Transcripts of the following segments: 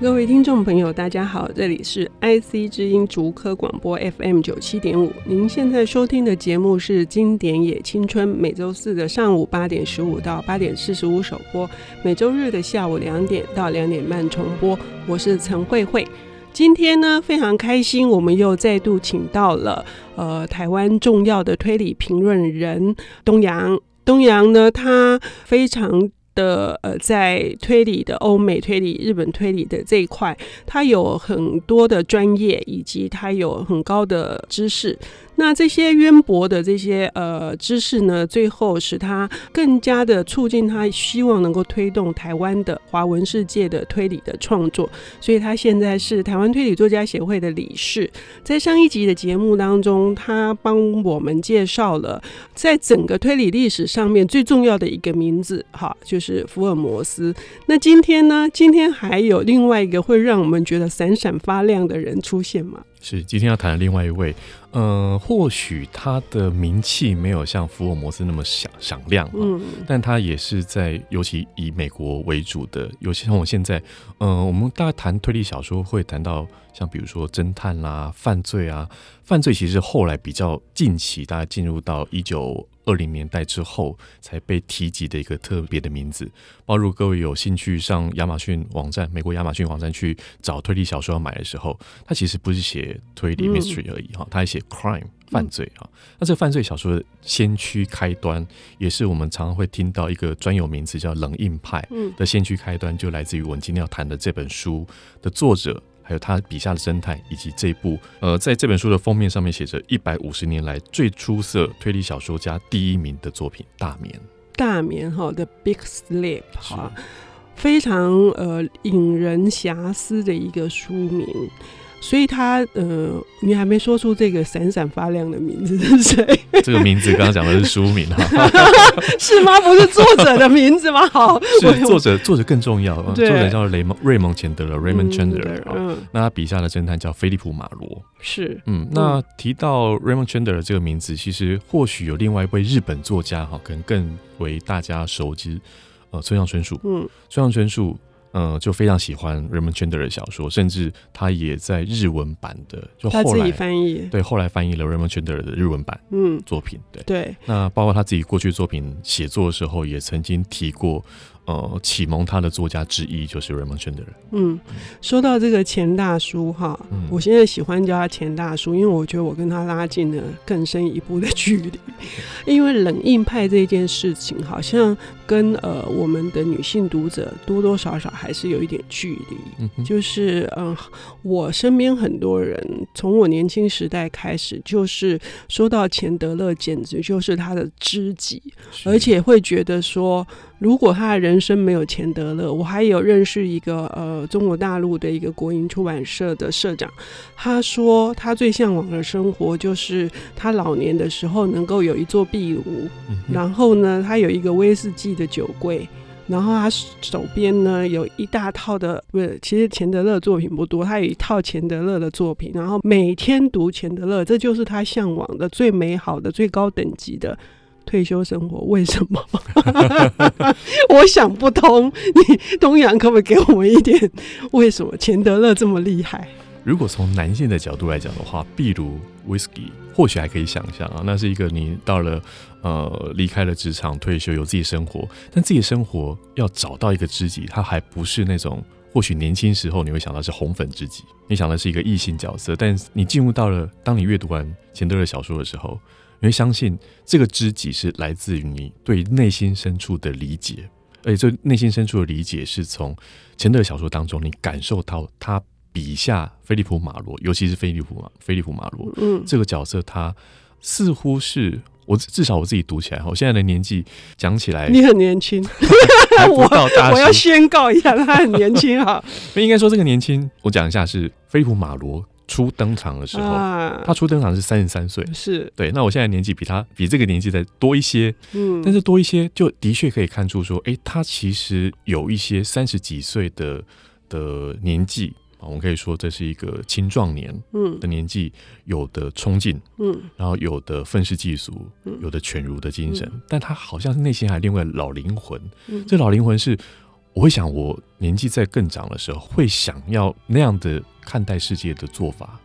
各位听众朋友，大家好，这里是 IC 之音竹科广播 FM 九七点五。您现在收听的节目是《经典也青春》，每周四的上午八点十五到八点四十五首播，每周日的下午两点到两点半重播。我是陈慧慧。今天呢，非常开心，我们又再度请到了呃台湾重要的推理评论人东阳。东阳呢，他非常。的呃，在推理的欧美推理、日本推理的这一块，他有很多的专业，以及他有很高的知识。那这些渊博的这些呃知识呢，最后使他更加的促进他希望能够推动台湾的华文世界的推理的创作，所以他现在是台湾推理作家协会的理事。在上一集的节目当中，他帮我们介绍了在整个推理历史上面最重要的一个名字，哈，就是福尔摩斯。那今天呢，今天还有另外一个会让我们觉得闪闪发亮的人出现吗？是今天要谈的另外一位，嗯、呃，或许他的名气没有像福尔摩斯那么响响亮，嗯，但他也是在尤其以美国为主的，尤其像我现在，嗯、呃，我们大概谈推理小说会谈到像比如说侦探啦、啊、犯罪啊，犯罪其实后来比较近期，大家进入到一九。二零年代之后才被提及的一个特别的名字，包括各位有兴趣上亚马逊网站、美国亚马逊网站去找推理小说要买的时候，它其实不是写推理 mystery 而已哈，它还写 crime 犯罪哈。那这犯罪小说的先驱开端，也是我们常常会听到一个专有名词叫冷硬派的先驱开端，就来自于我们今天要谈的这本书的作者。还有他笔下的侦探，以及这部呃，在这本书的封面上面写着一百五十年来最出色推理小说家第一名的作品《大眠》。大眠哈的 Big Sleep 哈，非常呃引人遐思的一个书名。所以他呃，你还没说出这个闪闪发亮的名字是谁？这个名字刚刚讲的是书名哈，是吗？不是作者的名字吗？好，是作者，作者更重要。作者叫雷蒙瑞蒙钱德勒 （Raymond Chandler）。嗯，那他笔下的侦探叫菲利普马罗。是，嗯，那提到 Raymond Chandler 这个名字，其实或许有另外一位日本作家哈，可能更为大家熟知。呃，村上春树。嗯，村上春树。嗯，就非常喜欢 Raymond Chandler 的小说，甚至他也在日文版的，就后来他自己翻译，对，后来翻译了 Raymond Chandler 的日文版，嗯，作品，对对。那包括他自己过去作品写作的时候，也曾经提过。呃，启蒙他的作家之一就是 Raymond Chandler。嗯，说到这个钱大叔哈，嗯、我现在喜欢叫他钱大叔，因为我觉得我跟他拉近了更深一步的距离。因为冷硬派这件事情，好像跟呃我们的女性读者多多少少还是有一点距离。嗯哼，就是嗯、呃，我身边很多人从我年轻时代开始，就是说到钱德勒，简直就是他的知己，而且会觉得说。如果他的人生没有钱德勒，我还有认识一个呃中国大陆的一个国营出版社的社长，他说他最向往的生活就是他老年的时候能够有一座壁炉，嗯、然后呢，他有一个威士忌的酒柜，然后他手边呢有一大套的，不是，其实钱德勒作品不多，他有一套钱德勒的作品，然后每天读钱德勒，这就是他向往的最美好的、最高等级的。退休生活为什么？我想不通。你东阳可不可以给我们一点 为什么钱德勒这么厉害？如果从男性的角度来讲的话，比如 whisky 或许还可以想象啊，那是一个你到了呃离开了职场退休有自己生活，但自己的生活要找到一个知己，他还不是那种或许年轻时候你会想到是红粉知己，你想的是一个异性角色，但你进入到了当你阅读完钱德勒小说的时候。你会相信这个知己是来自于你对内心深处的理解，而且这内心深处的理解是从钱德勒小说当中你感受到他笔下菲利普马罗，尤其是菲利普马菲利普马罗，嗯，这个角色他似乎是我至少我自己读起来，我现在的年纪讲起来，你很年轻，我我要宣告一下，他很年轻哈。那应该说这个年轻，我讲一下是菲利普马罗。初登场的时候，啊、他初登场是三十三岁，是对。那我现在年纪比他比这个年纪再多一些，嗯，但是多一些就的确可以看出说，哎、欸，他其实有一些三十几岁的的年纪啊，我们可以说这是一个青壮年，嗯的年纪，有的冲劲，嗯，然后有的愤世嫉俗，有的犬儒的精神，嗯、但他好像是内心还另外老灵魂，嗯、这老灵魂是。我会想，我年纪在更长的时候，会想要那样的看待世界的做法。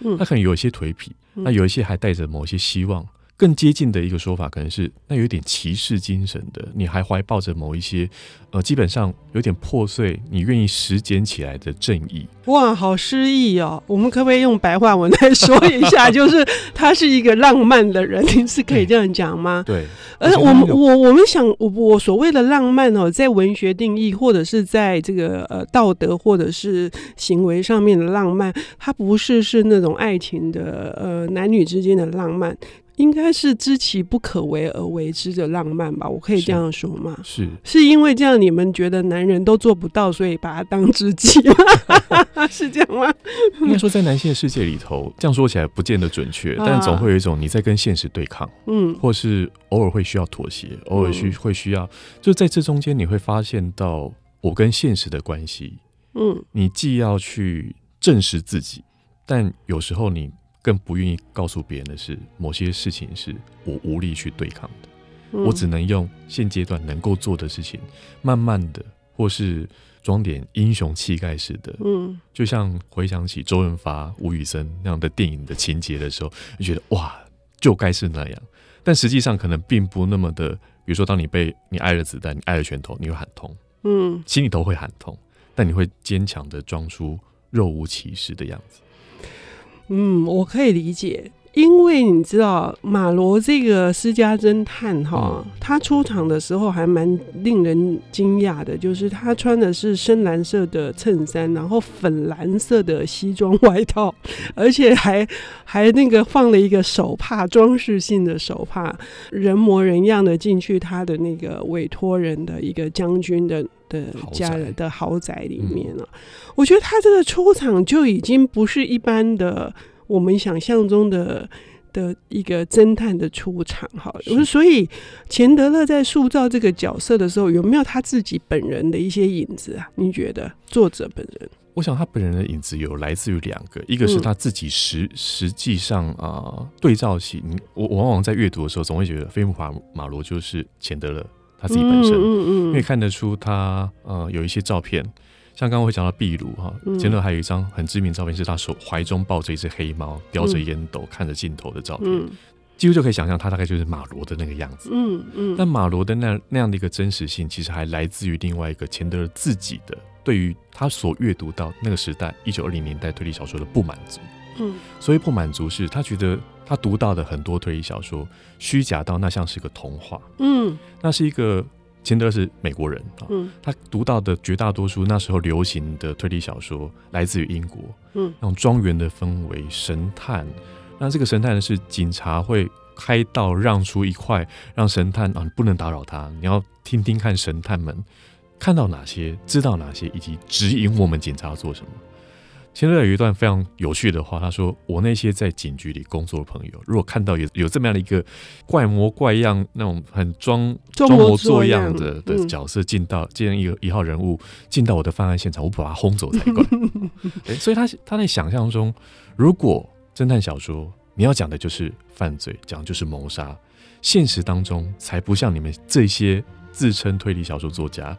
嗯，他可能有一些颓皮，那有一些还带着某些希望。更接近的一个说法，可能是那有点骑士精神的，你还怀抱着某一些，呃，基本上有点破碎，你愿意拾捡起来的正义。哇，好诗意哦！我们可不可以用白话文来说一下？就是他是一个浪漫的人，你是可以这样讲吗？对。而我们我我们想，我我所谓的浪漫哦，在文学定义或者是在这个呃道德或者是行为上面的浪漫，它不是是那种爱情的呃男女之间的浪漫。应该是知其不可为而为之的浪漫吧，我可以这样说吗？是，是因为这样你们觉得男人都做不到，所以把它当知己吗？是这样吗？应该说，在男性的世界里头，这样说起来不见得准确，但总会有一种你在跟现实对抗，嗯，或是偶尔会需要妥协，偶尔需会需要，就在这中间你会发现到我跟现实的关系，嗯，你既要去证实自己，但有时候你。更不愿意告诉别人的是，某些事情是我无力去对抗的，嗯、我只能用现阶段能够做的事情，慢慢的，或是装点英雄气概似的，嗯，就像回想起周润发、吴宇森那样的电影的情节的时候，就觉得哇，就该是那样。但实际上可能并不那么的，比如说，当你被你挨了子弹，你挨了拳头，你会喊痛，嗯，心里头会喊痛，但你会坚强的装出若无其事的样子。嗯，我可以理解，因为你知道马罗这个私家侦探哈，他出场的时候还蛮令人惊讶的，就是他穿的是深蓝色的衬衫，然后粉蓝色的西装外套，而且还还那个放了一个手帕，装饰性的手帕，人模人样的进去他的那个委托人的一个将军的。的家人的豪宅里面了，我觉得他这个出场就已经不是一般的我们想象中的的一个侦探的出场哈。所以钱德勒在塑造这个角色的时候，有没有他自己本人的一些影子啊？你觉得作者本人？我想他本人的影子有来自于两个，一个是他自己实实际上啊、呃、对照起，我我往往在阅读的时候总会觉得菲姆华马罗就是钱德勒。他自己本身，嗯嗯嗯，因为看得出他呃有一些照片，像刚刚我讲到壁炉哈，钱德勒还有一张很知名照片，是他手怀中抱着一只黑猫，叼着烟斗，看着镜头的照片，嗯、几乎就可以想象他大概就是马罗的那个样子。嗯嗯。但马罗的那那样的一个真实性，其实还来自于另外一个钱德勒自己的对于他所阅读到那个时代一九二零年代推理小说的不满足。嗯。所以不满足是他觉得。他读到的很多推理小说，虚假到那像是个童话。嗯，那是一个钱德勒是美国人啊。嗯，他读到的绝大多数那时候流行的推理小说来自于英国。嗯，那种庄园的氛围，神探。那这个神探呢，是警察会开道让出一块，让神探啊，你不能打扰他，你要听听看神探们看到哪些，知道哪些，以及指引我们警察要做什么。钱德勒有一段非常有趣的话，他说：“我那些在警局里工作的朋友，如果看到有有这么样的一个怪模怪样、那种很装装模作样的的角色进到，这样一个一号人物进到我的犯案现场，我把他轰走才怪。欸”所以他他在想象中，如果侦探小说你要讲的就是犯罪，讲的就是谋杀，现实当中才不像你们这些自称推理小说作家，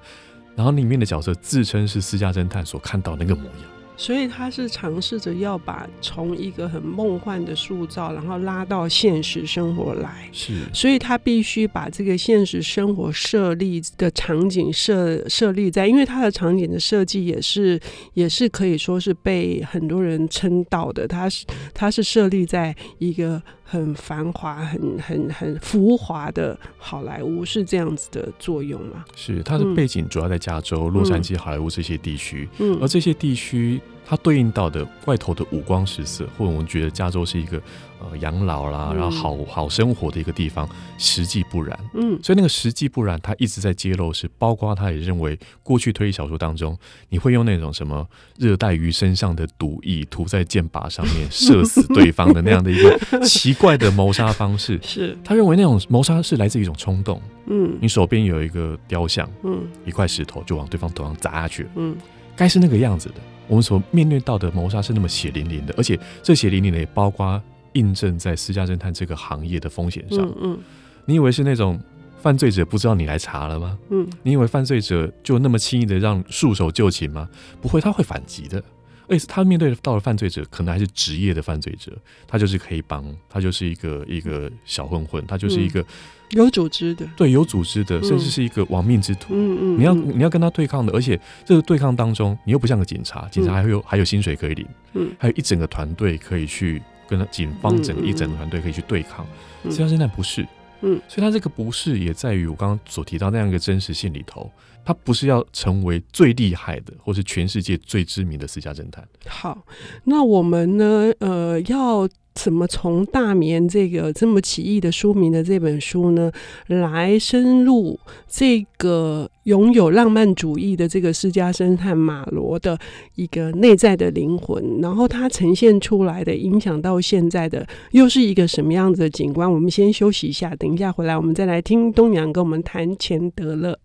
然后里面的角色自称是私家侦探所看到那个模样。所以他是尝试着要把从一个很梦幻的塑造，然后拉到现实生活来。是，所以他必须把这个现实生活设立的场景设设立在，因为他的场景的设计也是也是可以说是被很多人称道的。他是他是设立在一个很繁华、很很很浮华的好莱坞，是这样子的作用吗？是，它的背景主要在加州、嗯、洛杉矶、好莱坞这些地区，嗯，而这些地区。它对应到的外头的五光十色，或者我们觉得加州是一个呃养老啦，然后好好生活的一个地方，实际不然。嗯，所以那个实际不然，他一直在揭露，是包括他也认为过去推理小说当中，你会用那种什么热带鱼身上的毒液涂在箭靶上面 射死对方的那样的一个奇怪的谋杀方式。是他认为那种谋杀是来自于一种冲动。嗯，你手边有一个雕像，嗯，一块石头就往对方头上砸下去了。嗯，该是那个样子的。我们所面对到的谋杀是那么血淋淋的，而且这血淋淋的也包括印证在私家侦探这个行业的风险上。嗯，嗯，你以为是那种犯罪者不知道你来查了吗？嗯，你以为犯罪者就那么轻易的让束手就擒吗？不会，他会反击的。而且他面对到了犯罪者，可能还是职业的犯罪者，他就是黑帮，他就是一个一个小混混，他就是一个、嗯、有组织的，对，有组织的，甚至是一个亡命之徒。嗯嗯，你要你要跟他对抗的，而且这个对抗当中，你又不像个警察，警察还有、嗯、还有薪水可以领，嗯，还有一整个团队可以去跟警方整个一整个团队可以去对抗。实际上现在不是。嗯，所以他这个不是也在于我刚刚所提到那样一个真实性里头，他不是要成为最厉害的，或是全世界最知名的私家侦探。好，那我们呢？呃，要。怎么从大眠这个这么奇异的书名的这本书呢，来深入这个拥有浪漫主义的这个私家侦探马罗的一个内在的灵魂，然后它呈现出来的影响到现在的又是一个什么样子的景观？我们先休息一下，等一下回来我们再来听东阳跟我们谈钱德勒。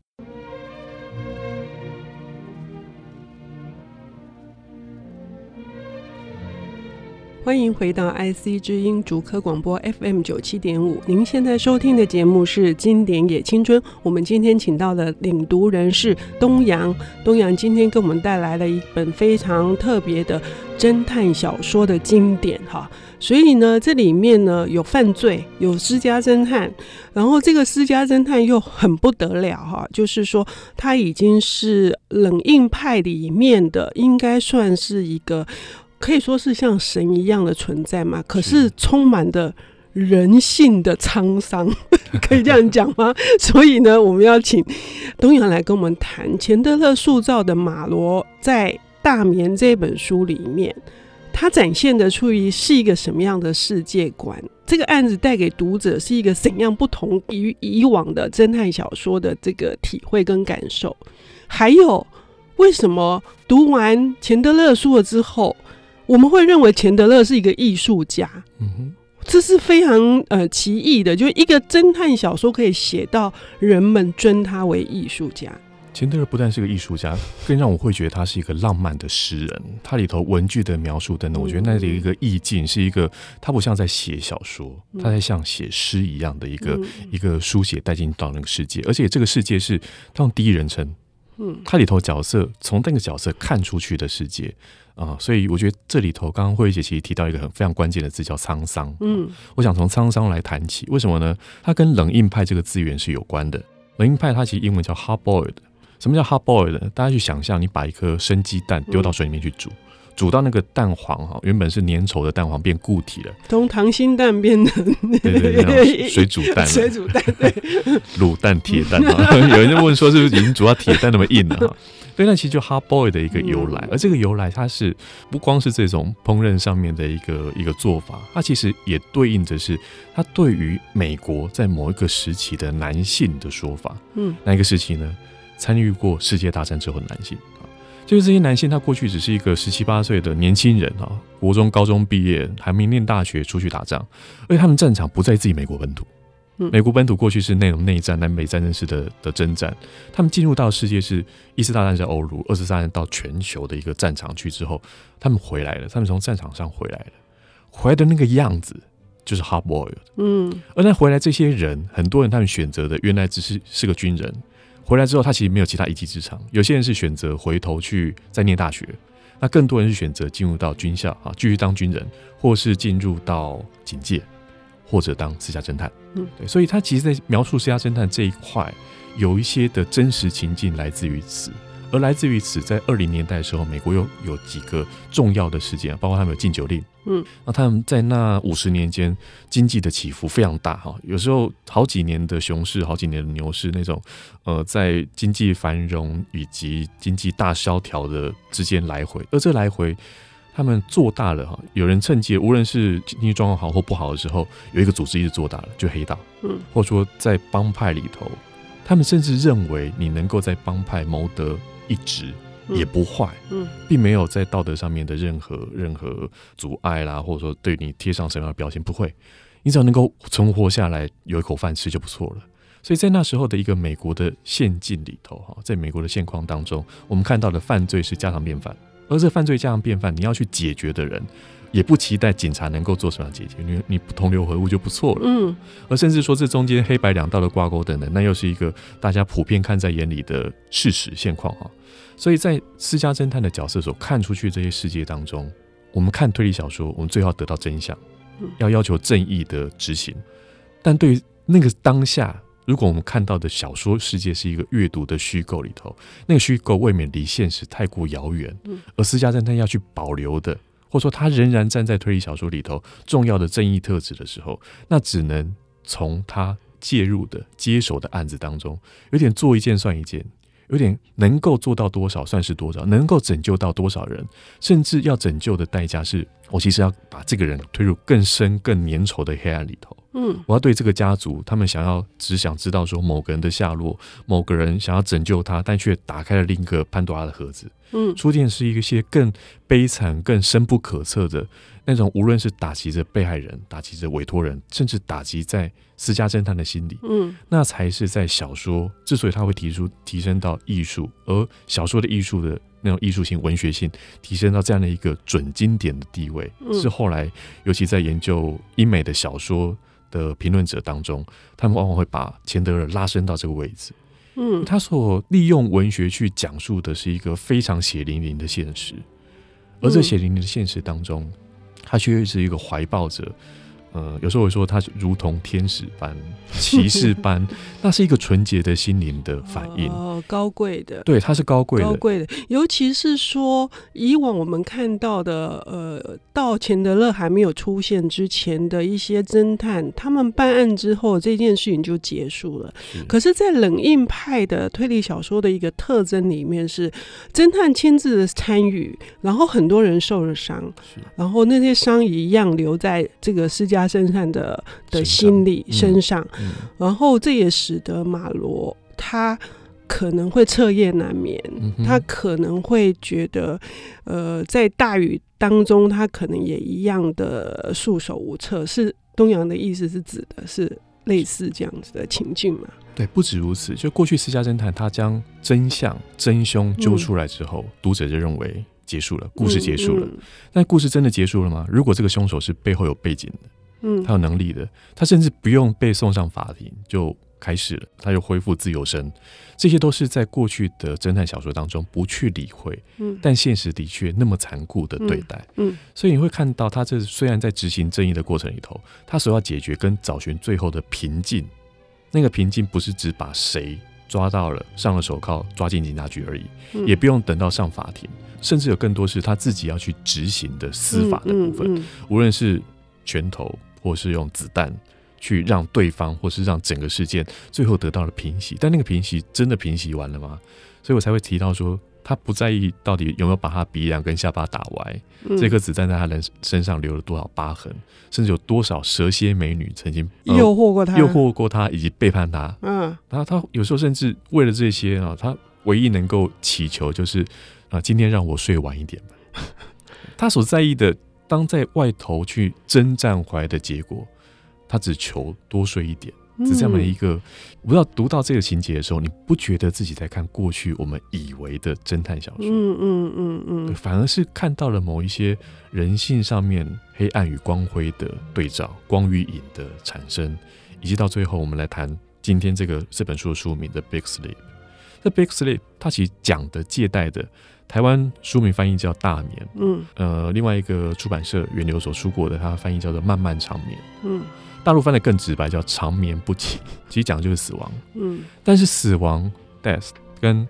欢迎回到 IC 之音竹科广播 FM 九七点五。您现在收听的节目是《经典也青春》。我们今天请到的领读人是东阳。东阳今天给我们带来了一本非常特别的侦探小说的经典哈。所以呢，这里面呢有犯罪，有私家侦探，然后这个私家侦探又很不得了哈，就是说他已经是冷硬派里面的，应该算是一个。可以说是像神一样的存在嘛？可是充满的人性的沧桑，可以这样讲吗？所以呢，我们要请东阳来跟我们谈钱德勒塑造的马罗，在《大眠》这本书里面，他展现的出于是一个什么样的世界观？这个案子带给读者是一个怎样不同于以往的侦探小说的这个体会跟感受？还有，为什么读完钱德勒书了之后，我们会认为钱德勒是一个艺术家，嗯哼，这是非常呃奇异的，就一个侦探小说可以写到人们尊他为艺术家。钱德勒不但是个艺术家，更让我会觉得他是一个浪漫的诗人。他里头文具的描述等等，我觉得那里一个意境是一个，他不像在写小说，他在像写诗一样的一个一个书写带进到那个世界，而且这个世界是他用第一人称，嗯，他里头角色从那个角色看出去的世界。啊、嗯，所以我觉得这里头刚刚慧姐其实提到一个很非常关键的字，叫沧桑。嗯，我想从沧桑来谈起，为什么呢？它跟冷硬派这个资源是有关的。冷硬派它其实英文叫 hard boiled。什么叫 hard boiled？大家去想象，你把一颗生鸡蛋丢到水里面去煮。嗯煮到那个蛋黄哈，原本是粘稠的蛋黄变固体了，从溏心蛋变成对对对，水煮蛋，水煮蛋对，卤蛋铁蛋哈，有人就问说是不是已经煮到铁蛋那么硬了哈？对，那其实就 hard boiled 的一个由来，而这个由来它是不光是这种烹饪上面的一个一个做法，它其实也对应着是它对于美国在某一个时期的男性的说法，嗯，哪一个时期呢？参与过世界大战之后的男性。就是这些男性，他过去只是一个十七八岁的年轻人啊，国中、高中毕业还没念大学，出去打仗，而且他们战场不在自己美国本土。美国本土过去是那种内战、南北战争式的的征战，他们进入到世界是一次大战在欧陆，二次大战到全球的一个战场去之后，他们回来了，他们从战场上回来了，回来的那个样子就是 hard boiled。嗯，而那回来这些人，很多人他们选择的原来只是是个军人。回来之后，他其实没有其他一技之长。有些人是选择回头去再念大学，那更多人是选择进入到军校啊，继续当军人，或是进入到警界，或者当私家侦探。嗯，对，所以他其实，在描述私家侦探这一块，有一些的真实情境来自于此。而来自于此，在二零年代的时候，美国又有几个重要的事件，包括他们有禁酒令。嗯，那他们在那五十年间，经济的起伏非常大哈，有时候好几年的熊市，好几年的牛市那种，呃，在经济繁荣以及经济大萧条的之间来回。而这来回，他们做大了哈，有人趁机，无论是经济状况好或不好的时候，有一个组织一直做大了，就黑道。嗯，或者说在帮派里头，他们甚至认为你能够在帮派谋得。一直也不坏，嗯，并没有在道德上面的任何任何阻碍啦，或者说对你贴上什么样的标签，不会，你只要能够存活下来，有一口饭吃就不错了。所以在那时候的一个美国的现境里头，哈，在美国的现况当中，我们看到的犯罪是家常便饭，而这犯罪家常便饭，你要去解决的人，也不期待警察能够做什么解决，你你不同流合污就不错了。嗯，而甚至说这中间黑白两道的挂钩等等，那又是一个大家普遍看在眼里的事实现况哈。所以在私家侦探的角色所看出去这些世界当中，我们看推理小说，我们最好得到真相，要要求正义的执行。但对于那个当下，如果我们看到的小说世界是一个阅读的虚构里头，那个虚构未免离现实太过遥远，而私家侦探要去保留的。或者说，他仍然站在推理小说里头重要的正义特质的时候，那只能从他介入的接手的案子当中，有点做一件算一件，有点能够做到多少算是多少，能够拯救到多少人，甚至要拯救的代价是，我其实要把这个人推入更深、更粘稠的黑暗里头。嗯，我要对这个家族，他们想要只想知道说某个人的下落，某个人想要拯救他，但却打开了另一个潘多拉的盒子。嗯，出现是一些更悲惨、更深不可测的那种，无论是打击着被害人、打击着委托人，甚至打击在私家侦探的心理。嗯，那才是在小说之所以他会提出提升到艺术，而小说的艺术的那种艺术性、文学性提升到这样的一个准经典的地位，是后来尤其在研究英美的小说的评论者当中，他们往往会把钱德勒拉升到这个位置。嗯，他所利用文学去讲述的是一个非常血淋淋的现实，而这血淋淋的现实当中，他却是一个怀抱着。呃，有时候会说他如同天使般、骑士般，那是一个纯洁的心灵的反应，哦，高贵的，对，他是高贵的，高贵的。尤其是说，以往我们看到的，呃，到钱德勒还没有出现之前的一些侦探，他们办案之后，这件事情就结束了。是，可是，在冷硬派的推理小说的一个特征里面，是侦探亲自的参与，然后很多人受了伤，是，然后那些伤一样留在这个私家身上的的心理身上，然后这也使得马罗他可能会彻夜难眠，嗯、他可能会觉得，呃，在大雨当中，他可能也一样的束手无策。是东阳的意思是指的是类似这样子的情境吗？对，不止如此。就过去私家侦探他将真相真凶揪出来之后，嗯、读者就认为结束了，故事结束了。但故事真的结束了吗？如果这个凶手是背后有背景的？嗯，他有能力的，他甚至不用被送上法庭就开始了，他就恢复自由身，这些都是在过去的侦探小说当中不去理会，嗯，但现实的确那么残酷的对待，嗯，嗯，所以你会看到他这虽然在执行正义的过程里头，他所要解决跟找寻最后的平静，那个平静不是只把谁抓到了上了手铐抓进警察局而已，嗯，也不用等到上法庭，甚至有更多是他自己要去执行的司法的部分，嗯嗯嗯，无论是拳头。或是用子弹去让对方，或是让整个事件最后得到了平息，但那个平息真的平息完了吗？所以我才会提到说，他不在意到底有没有把他鼻梁跟下巴打歪，嗯、这颗子弹在他人身上留了多少疤痕，甚至有多少蛇蝎美女曾经诱惑过他，诱惑过他以及背叛他。嗯，然后他有时候甚至为了这些啊，他唯一能够祈求就是啊，今天让我睡晚一点吧。他所在意的。当在外头去征战回来的结果，他只求多睡一点，是这样的一个。嗯、我不知道读到这个情节的时候，你不觉得自己在看过去我们以为的侦探小说？嗯嗯嗯嗯，反而是看到了某一些人性上面黑暗与光辉的对照，光与影的产生，以及到最后，我们来谈今天这个这本书的书名《The Big Sleep》。The Big Sleep，它其实讲的借代的。台湾书名翻译叫《大眠》，嗯，呃，另外一个出版社远流所出过的，它翻译叫做《漫漫长眠》，嗯，大陆翻的更直白，叫《长眠不起》，其实讲的就是死亡，嗯，但是死亡 （death） 跟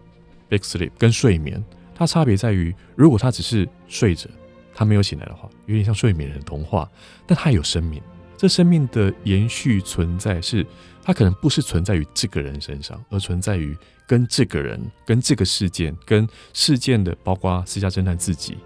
big sleep 跟睡眠，它差别在于，如果他只是睡着，他没有醒来的话，有点像睡美人的童话，但他有生命，这生命的延续存在是，它可能不是存在于这个人身上，而存在于。跟这个人、跟这个事件、跟事件的，包括私家侦探自己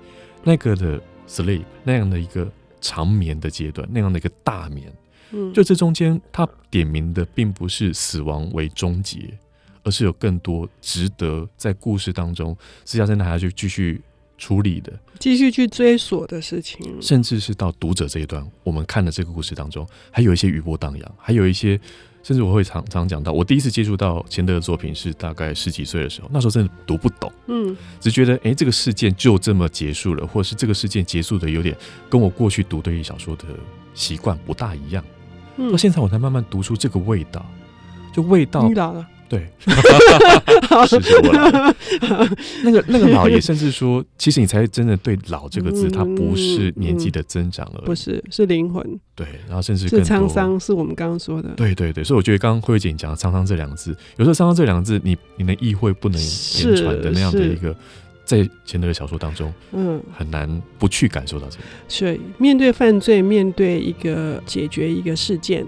那个的 sleep 那样的一个长眠的阶段，那样的一个大眠，嗯，就这中间，他点名的并不是死亡为终结，而是有更多值得在故事当中私家侦探还要去继续处理的、继续去追索的事情，甚至是到读者这一段，我们看的这个故事当中，还有一些余波荡漾，还有一些。甚至我会常常讲到，我第一次接触到钱德的作品是大概十几岁的时候，那时候真的读不懂，嗯，只觉得哎、欸，这个事件就这么结束了，或者是这个事件结束的有点跟我过去读推理小说的习惯不大一样。嗯、到现在我才慢慢读出这个味道，就味道。对，是是我老，那个那个老爷甚至说，其实你才真的对“老”这个字，它不是年纪的增长而已，不是，是灵魂。对，然后甚至是沧桑，是我们刚刚说的。对对对，所以我觉得刚刚慧慧姐你讲的“沧桑”这两个字，有时候“沧桑”这两个字，你你能意会不能言传的那样的一个，在钱德的小说当中，嗯，很难不去感受到这个。所以面对犯罪，面对一个解决一个事件。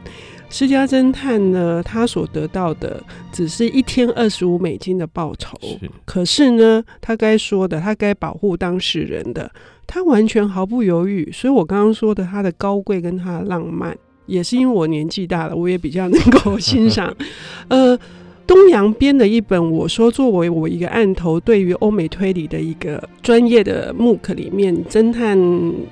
私家侦探呢，他所得到的只是一天二十五美金的报酬。是。可是呢，他该说的，他该保护当事人的，他完全毫不犹豫。所以我刚刚说的，他的高贵跟他的浪漫，也是因为我年纪大了，我也比较能够欣赏。呃。东洋编的一本，我说作为我一个案头，对于欧美推理的一个专业的 MOOC 里面，侦探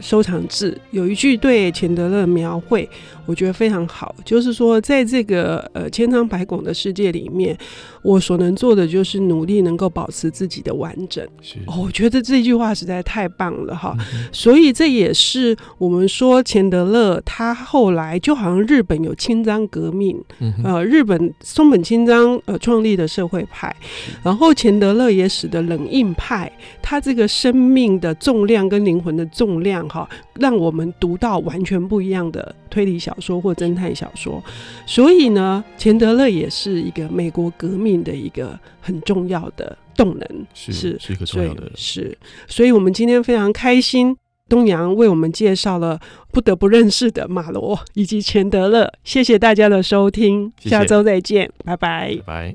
收藏志有一句对钱德勒描绘，我觉得非常好，就是说在这个呃千疮百孔的世界里面，我所能做的就是努力能够保持自己的完整。我觉得这句话实在太棒了哈，嗯、所以这也是我们说钱德勒他后来就好像日本有清张革命，嗯、呃，日本松本清张。呃，创立的社会派，然后钱德勒也使得冷硬派，他这个生命的重量跟灵魂的重量，哈，让我们读到完全不一样的推理小说或侦探小说。所以呢，钱德勒也是一个美国革命的一个很重要的动能，是是，是一个重要的人，是。所以我们今天非常开心，东阳为我们介绍了不得不认识的马罗以及钱德勒，谢谢大家的收听，谢谢，下周再见，拜拜，拜拜。